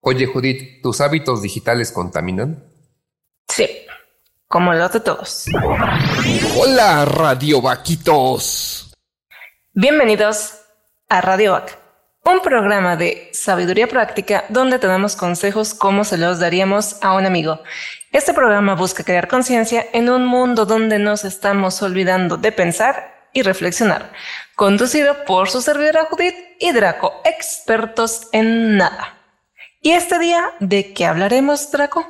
Oye, Judith, ¿tus hábitos digitales contaminan? Sí, como los de todos. Hola, Radio Vaquitos. Bienvenidos a Radio Vac, un programa de sabiduría práctica donde te damos consejos como se los daríamos a un amigo. Este programa busca crear conciencia en un mundo donde nos estamos olvidando de pensar y reflexionar. Conducido por su servidora Judith y Draco, expertos en nada. ¿Y este día de qué hablaremos, Draco?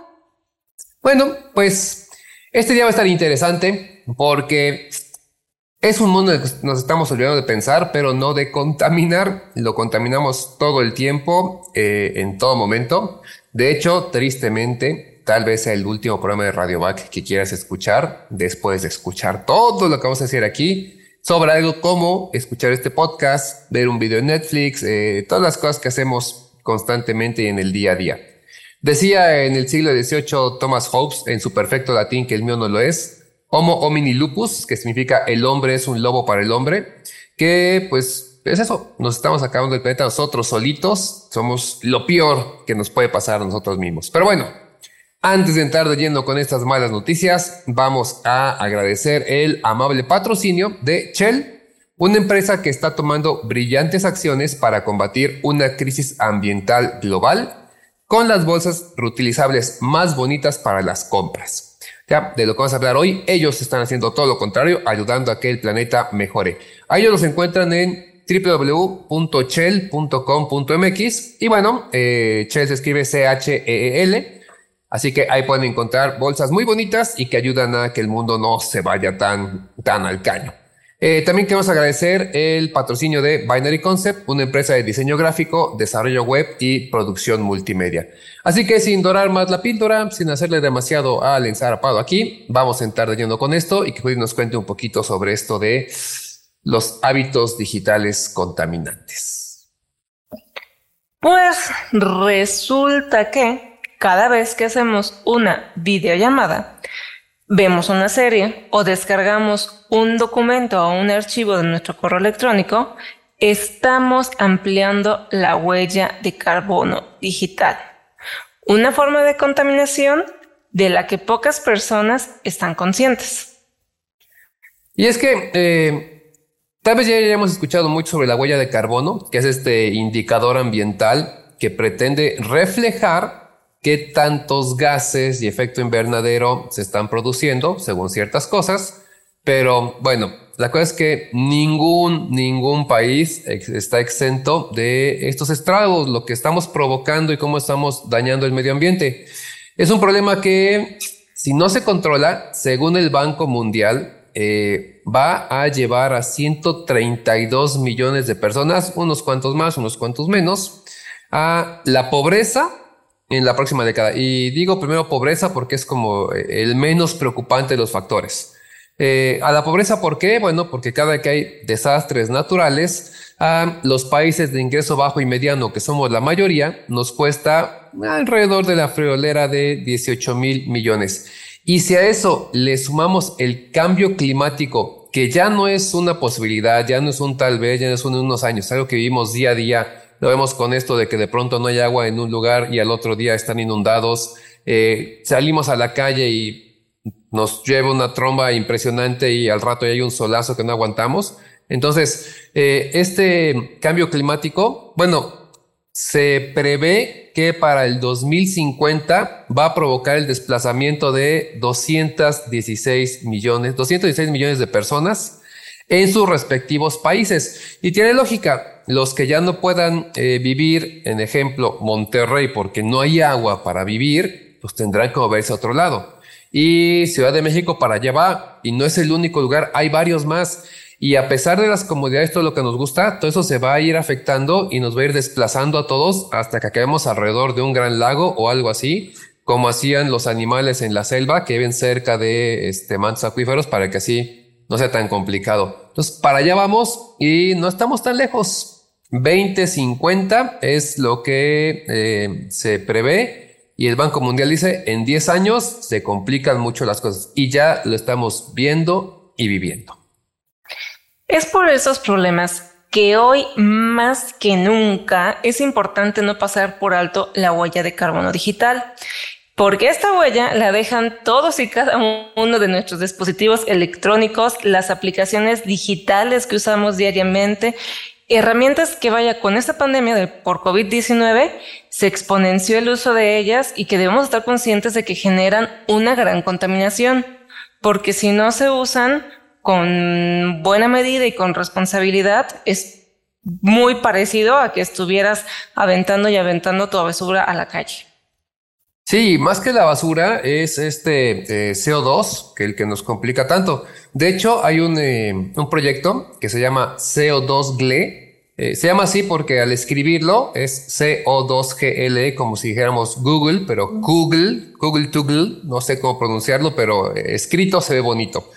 Bueno, pues este día va a estar interesante porque es un mundo que nos estamos olvidando de pensar, pero no de contaminar. Lo contaminamos todo el tiempo, eh, en todo momento. De hecho, tristemente, tal vez sea el último programa de Radio Back que quieras escuchar después de escuchar todo lo que vamos a hacer aquí sobre algo como escuchar este podcast, ver un video en Netflix, eh, todas las cosas que hacemos constantemente en el día a día. Decía en el siglo XVIII Thomas Hobbes, en su perfecto latín, que el mío no lo es, Homo homini lupus, que significa el hombre es un lobo para el hombre, que pues es eso, nos estamos acabando del planeta nosotros solitos, somos lo peor que nos puede pasar a nosotros mismos. Pero bueno, antes de entrar de lleno con estas malas noticias, vamos a agradecer el amable patrocinio de Shell una empresa que está tomando brillantes acciones para combatir una crisis ambiental global con las bolsas reutilizables más bonitas para las compras. Ya, de lo que vamos a hablar hoy, ellos están haciendo todo lo contrario, ayudando a que el planeta mejore. A ellos los encuentran en www.chel.com.mx y bueno, eh, Chel se escribe C-H-E-E-L. Así que ahí pueden encontrar bolsas muy bonitas y que ayudan a que el mundo no se vaya tan, tan al caño. Eh, también queremos agradecer el patrocinio de Binary Concept, una empresa de diseño gráfico, desarrollo web y producción multimedia. Así que sin dorar más la píldora, sin hacerle demasiado al ensarapado aquí, vamos a entrar de lleno con esto y que Judith nos cuente un poquito sobre esto de los hábitos digitales contaminantes. Pues resulta que cada vez que hacemos una videollamada, vemos una serie o descargamos un documento o un archivo de nuestro correo electrónico, estamos ampliando la huella de carbono digital. Una forma de contaminación de la que pocas personas están conscientes. Y es que eh, tal vez ya hayamos escuchado mucho sobre la huella de carbono, que es este indicador ambiental que pretende reflejar qué tantos gases y efecto invernadero se están produciendo según ciertas cosas. Pero bueno, la cosa es que ningún, ningún país está exento de estos estragos, lo que estamos provocando y cómo estamos dañando el medio ambiente. Es un problema que si no se controla, según el Banco Mundial, eh, va a llevar a 132 millones de personas, unos cuantos más, unos cuantos menos, a la pobreza en la próxima década. Y digo primero pobreza porque es como eh, el menos preocupante de los factores. Eh, a la pobreza, ¿por qué? Bueno, porque cada vez que hay desastres naturales, a los países de ingreso bajo y mediano, que somos la mayoría, nos cuesta alrededor de la friolera de 18 mil millones. Y si a eso le sumamos el cambio climático, que ya no es una posibilidad, ya no es un tal vez, ya no es unos años, algo que vivimos día a día, lo vemos con esto de que de pronto no hay agua en un lugar y al otro día están inundados. Eh, salimos a la calle y nos lleva una tromba impresionante y al rato hay un solazo que no aguantamos. Entonces, eh, este cambio climático, bueno, se prevé que para el 2050 va a provocar el desplazamiento de 216 millones, 216 millones de personas en sus respectivos países. Y tiene lógica, los que ya no puedan eh, vivir, en ejemplo, Monterrey, porque no hay agua para vivir, pues tendrán que moverse a otro lado. Y Ciudad de México para allá va, y no es el único lugar, hay varios más. Y a pesar de las comodidades, todo lo que nos gusta, todo eso se va a ir afectando y nos va a ir desplazando a todos hasta que acabemos alrededor de un gran lago o algo así, como hacían los animales en la selva que viven cerca de este, mantos acuíferos para que así no sea tan complicado. Entonces, para allá vamos y no estamos tan lejos. 2050 es lo que eh, se prevé y el Banco Mundial dice en 10 años se complican mucho las cosas y ya lo estamos viendo y viviendo. Es por esos problemas que hoy más que nunca es importante no pasar por alto la huella de carbono digital, porque esta huella la dejan todos y cada uno de nuestros dispositivos electrónicos, las aplicaciones digitales que usamos diariamente, herramientas que vaya con esta pandemia de, por COVID-19, se exponenció el uso de ellas y que debemos estar conscientes de que generan una gran contaminación, porque si no se usan, con buena medida y con responsabilidad es muy parecido a que estuvieras aventando y aventando tu basura a la calle. Sí, más que la basura es este eh, CO2 que el que nos complica tanto. De hecho, hay un, eh, un proyecto que se llama CO2GLE. Eh, se llama así porque al escribirlo es CO2GLE, como si dijéramos Google, pero Google, Google to Google, no sé cómo pronunciarlo, pero escrito se ve bonito.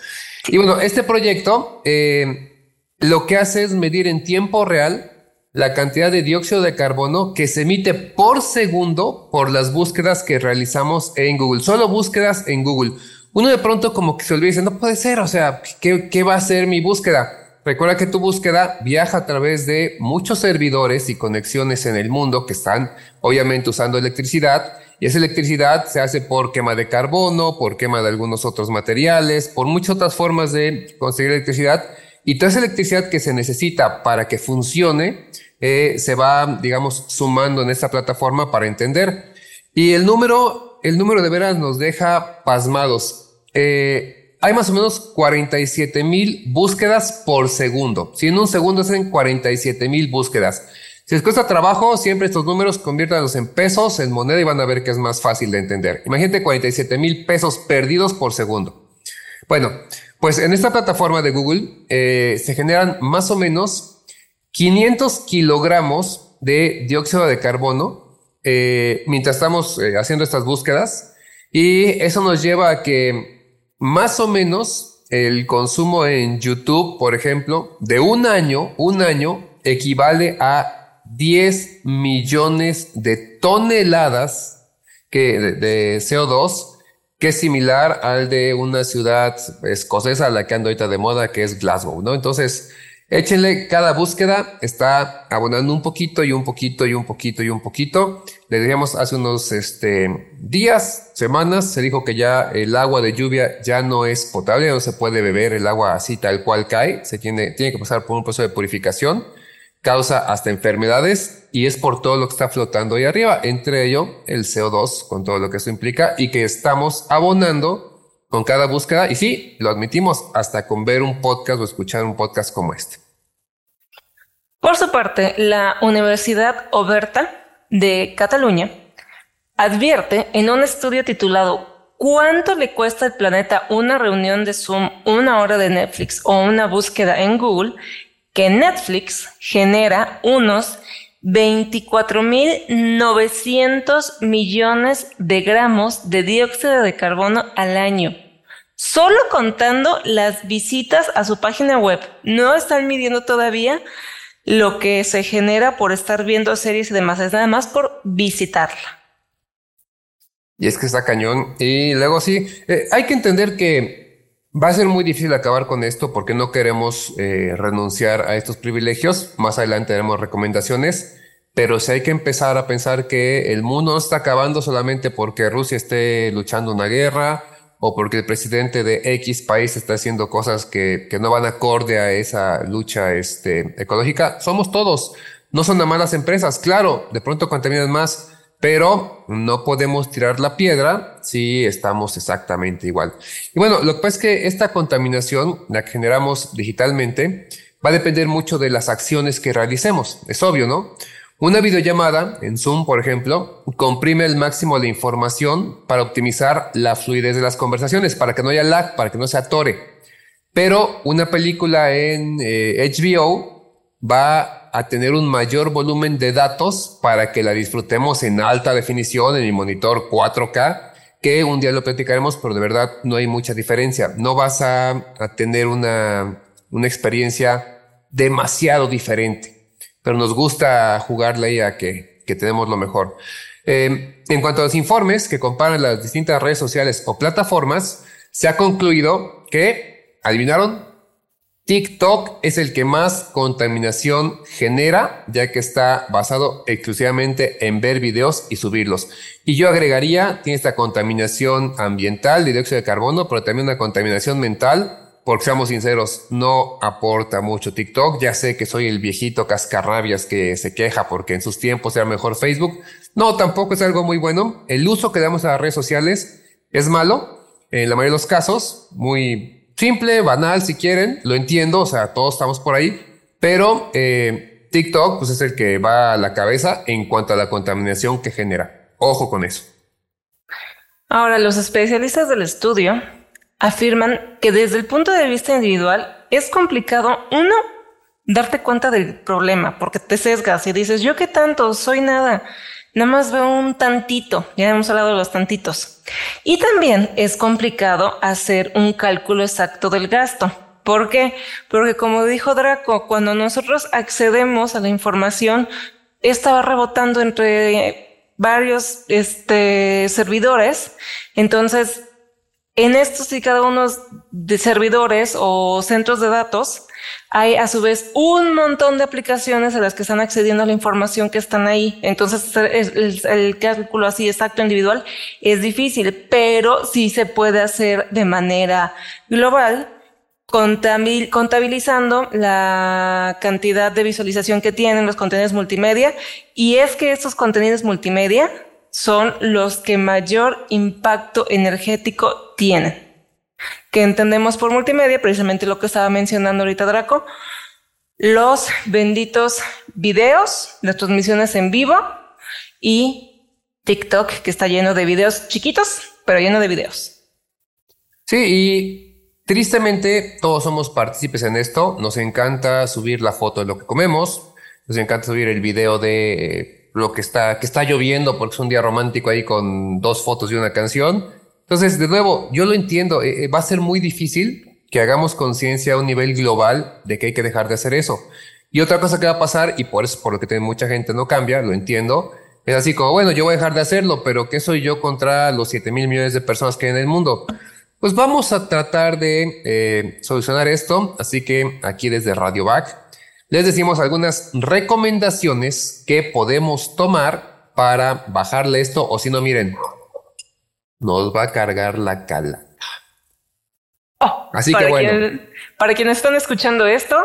Y bueno, este proyecto lo que hace es medir en tiempo real la cantidad de dióxido de carbono que se emite por segundo por las búsquedas que realizamos en Google. Solo búsquedas en Google. Uno de pronto como que se olvida, dice, no puede ser, o sea, ¿qué, ¿qué va a ser mi búsqueda? Recuerda que tu búsqueda viaja a través de muchos servidores y conexiones en el mundo que están obviamente usando electricidad y esa electricidad se hace por quema de carbono, por quema de algunos otros materiales, por muchas otras formas de conseguir electricidad. Y toda esa electricidad que se necesita para que funcione eh, se va, digamos, sumando en esta plataforma para entender. Y el número, el número de veras nos deja pasmados. Eh, hay más o menos 47 mil búsquedas por segundo. Si en un segundo hacen 47 mil búsquedas. Si les cuesta trabajo, siempre estos números conviértanlos en pesos, en moneda y van a ver que es más fácil de entender. Imagínate 47 mil pesos perdidos por segundo. Bueno, pues en esta plataforma de Google eh, se generan más o menos 500 kilogramos de dióxido de carbono eh, mientras estamos eh, haciendo estas búsquedas. Y eso nos lleva a que más o menos el consumo en YouTube, por ejemplo, de un año, un año equivale a 10 millones de toneladas que, de, CO2, que es similar al de una ciudad escocesa, la que anda ahorita de moda, que es Glasgow, ¿no? Entonces, échenle cada búsqueda, está abonando un poquito y un poquito y un poquito y un poquito. Le decíamos hace unos este, días, semanas, se dijo que ya el agua de lluvia ya no es potable, no se puede beber el agua así tal cual cae, se tiene, tiene que pasar por un proceso de purificación causa hasta enfermedades y es por todo lo que está flotando ahí arriba, entre ello el CO2 con todo lo que eso implica y que estamos abonando con cada búsqueda y sí, lo admitimos hasta con ver un podcast o escuchar un podcast como este. Por su parte, la Universidad Oberta de Cataluña advierte en un estudio titulado ¿Cuánto le cuesta al planeta una reunión de Zoom, una hora de Netflix o una búsqueda en Google? Que Netflix genera unos 24.900 millones de gramos de dióxido de carbono al año. Solo contando las visitas a su página web. No están midiendo todavía lo que se genera por estar viendo series y demás. Es nada más por visitarla. Y es que está cañón. Y luego sí, eh, hay que entender que Va a ser muy difícil acabar con esto porque no queremos eh, renunciar a estos privilegios. Más adelante haremos recomendaciones, pero si hay que empezar a pensar que el mundo no está acabando solamente porque Rusia esté luchando una guerra o porque el presidente de X país está haciendo cosas que, que no van acorde a esa lucha este, ecológica. Somos todos. No son nada malas empresas. Claro, de pronto contaminan más pero no podemos tirar la piedra si estamos exactamente igual. Y bueno, lo que pasa es que esta contaminación, la que generamos digitalmente, va a depender mucho de las acciones que realicemos. Es obvio, ¿no? Una videollamada en Zoom, por ejemplo, comprime el máximo de información para optimizar la fluidez de las conversaciones, para que no haya lag, para que no se atore. Pero una película en HBO eh, a tener un mayor volumen de datos para que la disfrutemos en alta definición en mi monitor 4K, que un día lo platicaremos, pero de verdad no hay mucha diferencia. No vas a, tener una, una, experiencia demasiado diferente, pero nos gusta jugarle a que, que tenemos lo mejor. Eh, en cuanto a los informes que comparan las distintas redes sociales o plataformas, se ha concluido que, adivinaron, TikTok es el que más contaminación genera, ya que está basado exclusivamente en ver videos y subirlos. Y yo agregaría, tiene esta contaminación ambiental de dióxido de carbono, pero también una contaminación mental, porque seamos sinceros, no aporta mucho TikTok. Ya sé que soy el viejito cascarrabias que se queja porque en sus tiempos era mejor Facebook. No, tampoco es algo muy bueno. El uso que damos a las redes sociales es malo, en la mayoría de los casos, muy simple, banal si quieren, lo entiendo, o sea, todos estamos por ahí, pero eh, TikTok pues es el que va a la cabeza en cuanto a la contaminación que genera. Ojo con eso. Ahora, los especialistas del estudio afirman que desde el punto de vista individual es complicado, uno, darte cuenta del problema, porque te sesgas y dices, yo qué tanto, soy nada. Nada más veo un tantito, ya hemos hablado de los tantitos. Y también es complicado hacer un cálculo exacto del gasto. ¿Por qué? Porque como dijo Draco, cuando nosotros accedemos a la información, esta va rebotando entre varios este, servidores. Entonces, en estos y cada uno de servidores o centros de datos, hay a su vez un montón de aplicaciones a las que están accediendo a la información que están ahí. Entonces, el, cálculo así exacto individual es difícil, pero sí se puede hacer de manera global, contabilizando la cantidad de visualización que tienen los contenidos multimedia. Y es que estos contenidos multimedia son los que mayor impacto energético tienen que entendemos por multimedia, precisamente lo que estaba mencionando ahorita Draco, los benditos videos, las transmisiones en vivo y TikTok que está lleno de videos chiquitos, pero lleno de videos. Sí, y tristemente todos somos partícipes en esto. Nos encanta subir la foto de lo que comemos, nos encanta subir el video de lo que está, que está lloviendo porque es un día romántico ahí con dos fotos y una canción. Entonces, de nuevo, yo lo entiendo, eh, eh, va a ser muy difícil que hagamos conciencia a un nivel global de que hay que dejar de hacer eso. Y otra cosa que va a pasar, y por eso por lo que mucha gente no cambia, lo entiendo, es así como, bueno, yo voy a dejar de hacerlo, pero ¿qué soy yo contra los 7 mil millones de personas que hay en el mundo? Pues vamos a tratar de eh, solucionar esto, así que aquí desde Radio Back les decimos algunas recomendaciones que podemos tomar para bajarle esto, o si no, miren, nos va a cargar la cala. Oh, Así que bueno. para quienes están escuchando esto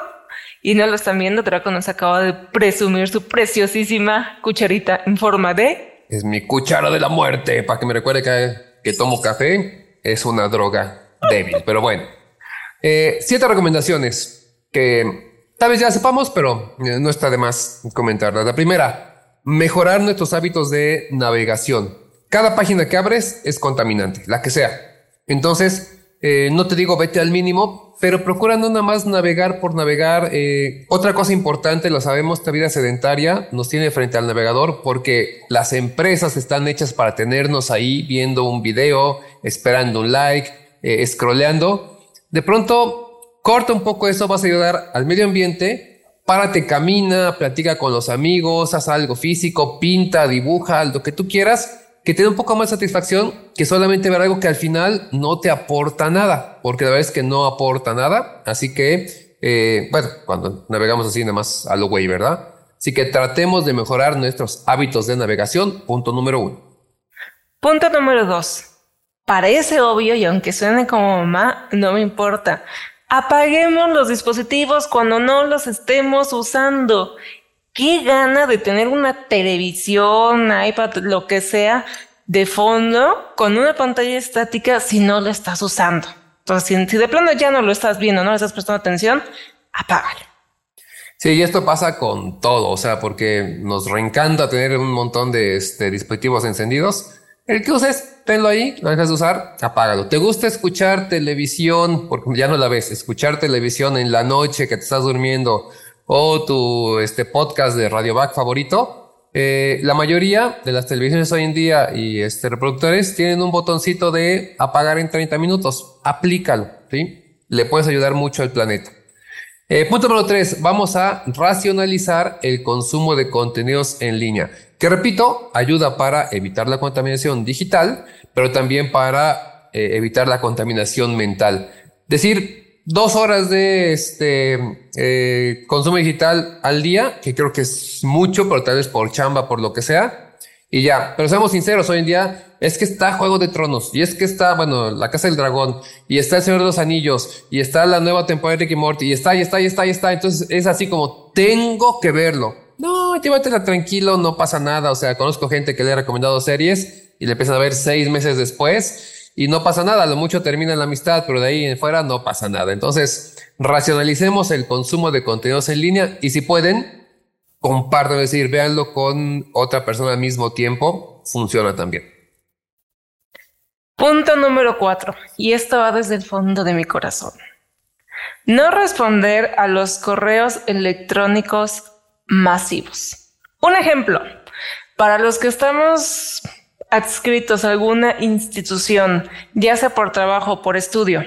y no lo están viendo, Draco nos acaba de presumir su preciosísima cucharita en forma de... Es mi cuchara de la muerte, para que me recuerde que, que tomo café. Es una droga débil, pero bueno. Eh, siete recomendaciones que tal vez ya sepamos, pero eh, no está de más comentarlas. La primera, mejorar nuestros hábitos de navegación. Cada página que abres es contaminante, la que sea. Entonces, eh, no te digo vete al mínimo, pero procura no nada más navegar por navegar. Eh, otra cosa importante, lo sabemos, esta vida sedentaria nos tiene frente al navegador porque las empresas están hechas para tenernos ahí viendo un video, esperando un like, eh, scrolleando. De pronto, corta un poco eso, vas a ayudar al medio ambiente. Párate, camina, platica con los amigos, haz algo físico, pinta, dibuja, lo que tú quieras que te dé un poco más de satisfacción que solamente ver algo que al final no te aporta nada, porque la verdad es que no aporta nada. Así que, eh, bueno, cuando navegamos así, nada más a lo güey, ¿verdad? Así que tratemos de mejorar nuestros hábitos de navegación. Punto número uno. Punto número dos. Parece obvio y aunque suene como mamá, no me importa. Apaguemos los dispositivos cuando no los estemos usando qué gana de tener una televisión, iPad, lo que sea, de fondo con una pantalla estática si no lo estás usando. Entonces, si, de plano ya no lo estás viendo, no le estás prestando atención, apágalo. Sí, y esto pasa con todo, o sea, porque nos reencanta tener un montón de este, dispositivos encendidos. El que uses, tenlo ahí, lo dejas de usar, apágalo. ¿Te gusta escuchar televisión? Porque ya no la ves, escuchar televisión en la noche que te estás durmiendo o tu este, podcast de Radio Back favorito, eh, la mayoría de las televisiones hoy en día y este, reproductores tienen un botoncito de apagar en 30 minutos. Aplícalo, ¿sí? Le puedes ayudar mucho al planeta. Eh, punto número tres, vamos a racionalizar el consumo de contenidos en línea, que repito, ayuda para evitar la contaminación digital, pero también para eh, evitar la contaminación mental. Decir, dos horas de este eh, consumo digital al día, que creo que es mucho, pero tal vez por chamba, por lo que sea. Y ya, pero seamos sinceros, hoy en día es que está Juego de Tronos, y es que está, bueno, La Casa del Dragón, y está El Señor de los Anillos, y está la nueva temporada de Ricky Morty, y está, y está, y está, y está. Entonces es así como, tengo que verlo. No, llévatela tranquilo, no pasa nada. O sea, conozco gente que le ha recomendado series y le empiezan a ver seis meses después y no pasa nada. lo mucho termina la amistad, pero de ahí en fuera no pasa nada. Entonces, racionalicemos el consumo de contenidos en línea y si pueden, compartan, es decir, véanlo con otra persona al mismo tiempo. Funciona también. Punto número cuatro, y esto va desde el fondo de mi corazón. No responder a los correos electrónicos masivos. Un ejemplo, para los que estamos adscritos a alguna institución, ya sea por trabajo o por estudio,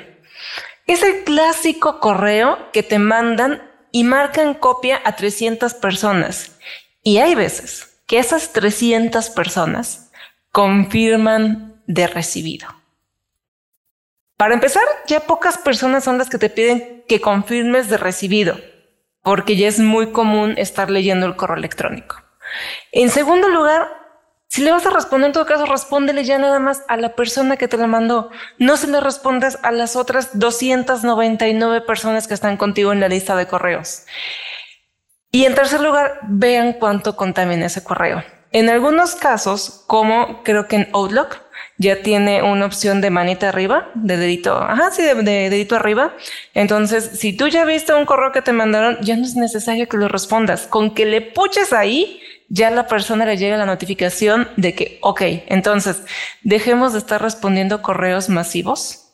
es el clásico correo que te mandan y marcan copia a 300 personas. Y hay veces que esas 300 personas confirman de recibido. Para empezar, ya pocas personas son las que te piden que confirmes de recibido porque ya es muy común estar leyendo el correo electrónico. En segundo lugar, si le vas a responder, en todo caso, respóndele ya nada más a la persona que te la mandó. No se le respondas a las otras 299 personas que están contigo en la lista de correos. Y en tercer lugar, vean cuánto contamina ese correo. En algunos casos, como creo que en Outlook, ya tiene una opción de manita arriba, de dedito, ajá, sí, de, dedito arriba. Entonces, si tú ya viste un correo que te mandaron, ya no es necesario que lo respondas. Con que le puches ahí, ya la persona le llega la notificación de que, ok, entonces, dejemos de estar respondiendo correos masivos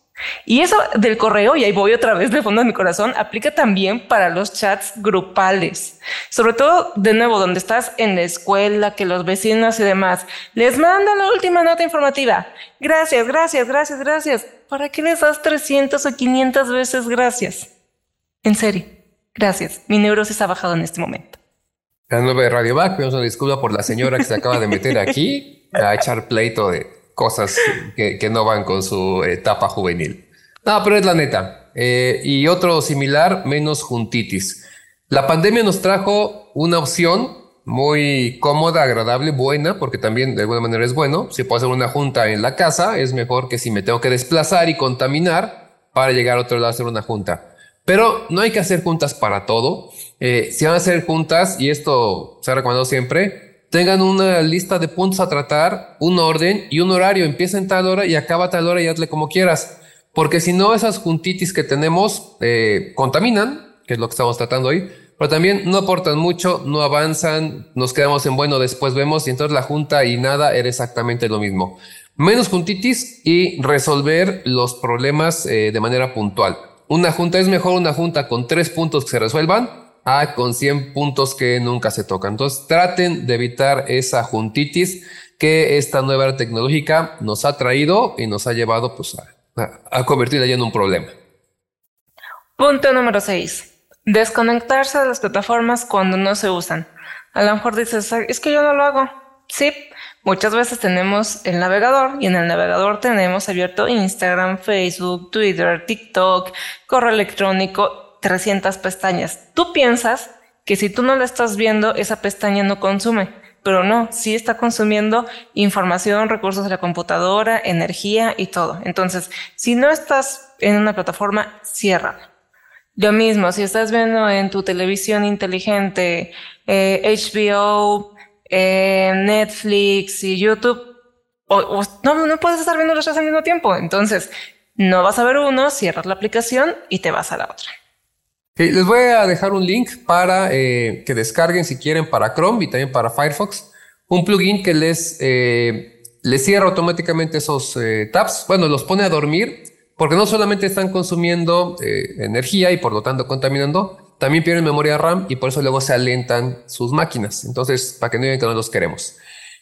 y eso del correo, y ahí voy otra vez de fondo de mi corazón, aplica también para los chats grupales. Sobre todo, de nuevo, donde estás en la escuela, que los vecinos y demás les mandan la última nota informativa. Gracias, gracias, gracias, gracias. ¿Para qué les das 300 o 500 veces gracias? En serio, gracias. Mi neurosis ha bajado en este momento. La nueva de Radio Back, pedimos una disculpa por la señora que se acaba de meter aquí a echar pleito de cosas que, no van con su etapa juvenil. No, pero es la neta. Eh, y otro similar, menos juntitis. La pandemia nos trajo una opción muy cómoda, agradable, buena, porque también de alguna manera es bueno. Si puedo hacer una junta en la casa, es mejor que si me tengo que desplazar y contaminar para llegar a otro lado a hacer una junta. Pero no hay que hacer juntas para todo. Eh, si van a hacer juntas, y esto se ha recomendado siempre, tengan una lista de puntos a tratar, un orden y un horario. Empieza en tal hora y acaba tal hora y hazle como quieras. Porque si no, esas juntitis que tenemos eh, contaminan, que es lo que estamos tratando hoy, pero también no aportan mucho, no avanzan, nos quedamos en bueno, después vemos y entonces la junta y nada era exactamente lo mismo. Menos juntitis y resolver los problemas eh, de manera puntual. Una junta es mejor una junta con tres puntos que se resuelvan a con 100 puntos que nunca se tocan. Entonces traten de evitar esa juntitis que esta nueva era tecnológica nos ha traído y nos ha llevado pues, a, a convertirla en un problema. Punto número 6. Desconectarse de las plataformas cuando no se usan. A lo mejor dices, es que yo no lo hago. Sí, muchas veces tenemos el navegador y en el navegador tenemos abierto Instagram, Facebook, Twitter, TikTok, correo electrónico 300 pestañas. Tú piensas que si tú no la estás viendo, esa pestaña no consume, pero no, sí está consumiendo información, recursos de la computadora, energía y todo. Entonces, si no estás en una plataforma, cierra. Lo mismo, si estás viendo en tu televisión inteligente, HBO, Netflix y YouTube, o, no, puedes estar viendo los tres al mismo tiempo. Entonces, no vas a ver uno, cierras la aplicación y te vas a la otra les voy a dejar un link para eh, que descarguen si quieren para Chrome y también para Firefox un plugin que les, eh, cierra automáticamente esos eh, tabs. Bueno, los pone a dormir porque no solamente están consumiendo energía y por lo tanto contaminando, también pierden memoria RAM y por eso luego se alentan sus máquinas. Entonces, para que no digan que no los queremos.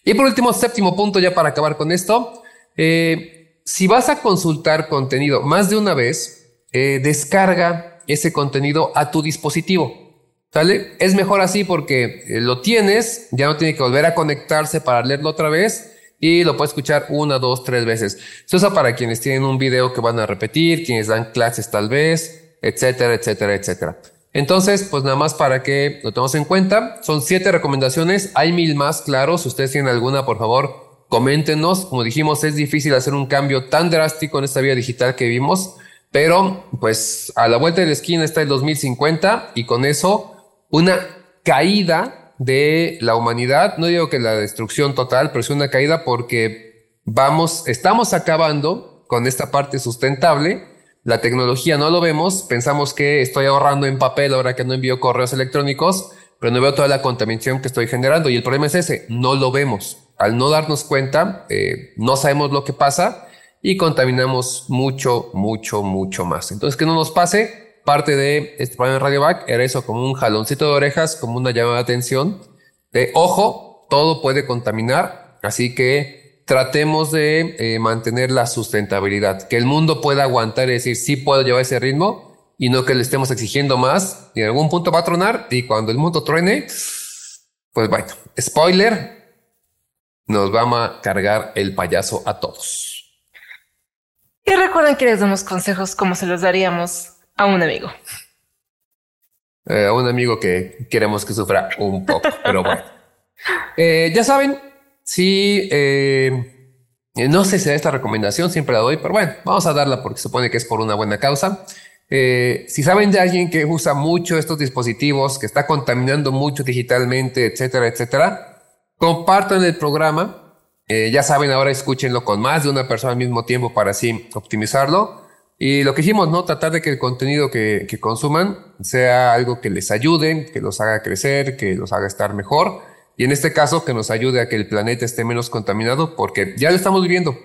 Y por último, séptimo punto ya para acabar con esto. si vas a consultar contenido más de una vez, descarga ese contenido a tu dispositivo. ¿Sale? Es mejor así porque eh, lo tienes, ya no tiene que volver a conectarse para leerlo otra vez y lo puedes escuchar una, dos, tres veces. Se usa para quienes tienen un video que van a repetir, quienes dan clases tal vez, etcétera, etcétera, etcétera. Entonces, pues nada más para que lo tengamos en cuenta, son siete recomendaciones, hay mil más, claro, si ustedes tienen alguna, por favor, coméntenos. Como dijimos, es difícil hacer un cambio tan drástico en esta vida digital que vivimos, pero pues a la vuelta de la esquina está el 2050 y con eso una caída de la humanidad, no digo que la destrucción total, pero es una caída porque vamos, estamos acabando con esta parte sustentable la tecnología no lo vemos, pensamos que estoy ahorrando en papel ahora que no envío correos electrónicos, pero no veo toda la contaminación que estoy generando. Y el problema es ese, no lo vemos. Al no darnos cuenta, eh, no sabemos lo que pasa y contaminamos mucho, mucho, mucho más. Entonces, que no nos pase, parte de este programa de Radio Back era eso, como un jaloncito de orejas, como una llamada de atención de, ojo, todo puede contaminar, así que tratemos de eh, mantener la sustentabilidad, que el mundo pueda aguantar y decir, sí puedo llevar ese ritmo y no que le estemos exigiendo más y en algún punto va a tronar y cuando el mundo truene, pues bueno, spoiler, nos vamos a cargar el payaso a todos. Y recuerden que les damos consejos como se los daríamos a un amigo. Eh, a un amigo que queremos que sufra un poco, pero bueno. Eh, ya saben, Sí, eh, no sé si da esta recomendación, siempre la doy, pero bueno, vamos a darla porque supone que es por una buena causa. Eh, si saben de alguien que usa mucho estos dispositivos, que está contaminando mucho digitalmente, etcétera, etcétera, compartan el programa. Eh, ya saben, ahora escúchenlo con más de una persona al mismo tiempo para así optimizarlo. Y lo que hicimos, ¿no? Tratar de que el contenido que, que consuman sea algo que les ayude, que los haga crecer, que los haga estar mejor y en este caso que nos ayude a que el planeta esté menos contaminado porque ya lo estamos viviendo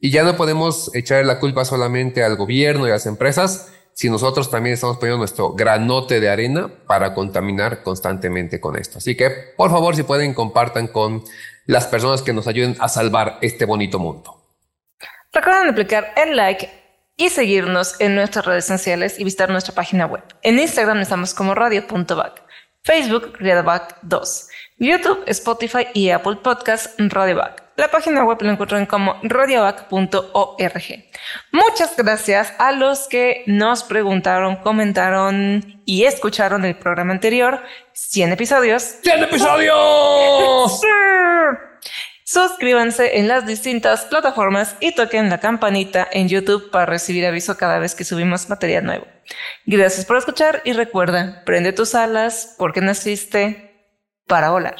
y ya no podemos echar la culpa solamente al gobierno y a las empresas, si nosotros también estamos poniendo nuestro granote de arena para contaminar constantemente con esto. Así que, por favor, si pueden, compartan con las personas que nos ayuden a salvar este bonito mundo. Recuerden aplicar el like y seguirnos en nuestras redes sociales y visitar nuestra página web. En Instagram estamos como radio.back, Facebook radioback 2 YouTube, Spotify y Apple Podcasts Radiovac. La página web la encuentran como radiovac.org. Muchas gracias a los que nos preguntaron, comentaron y escucharon el programa anterior. 100 episodios. ¡100 episodios! Suscríbanse en las distintas plataformas y toquen la campanita en YouTube para recibir aviso cada vez que subimos material nuevo. Gracias por escuchar y recuerda, prende tus alas porque naciste para volar.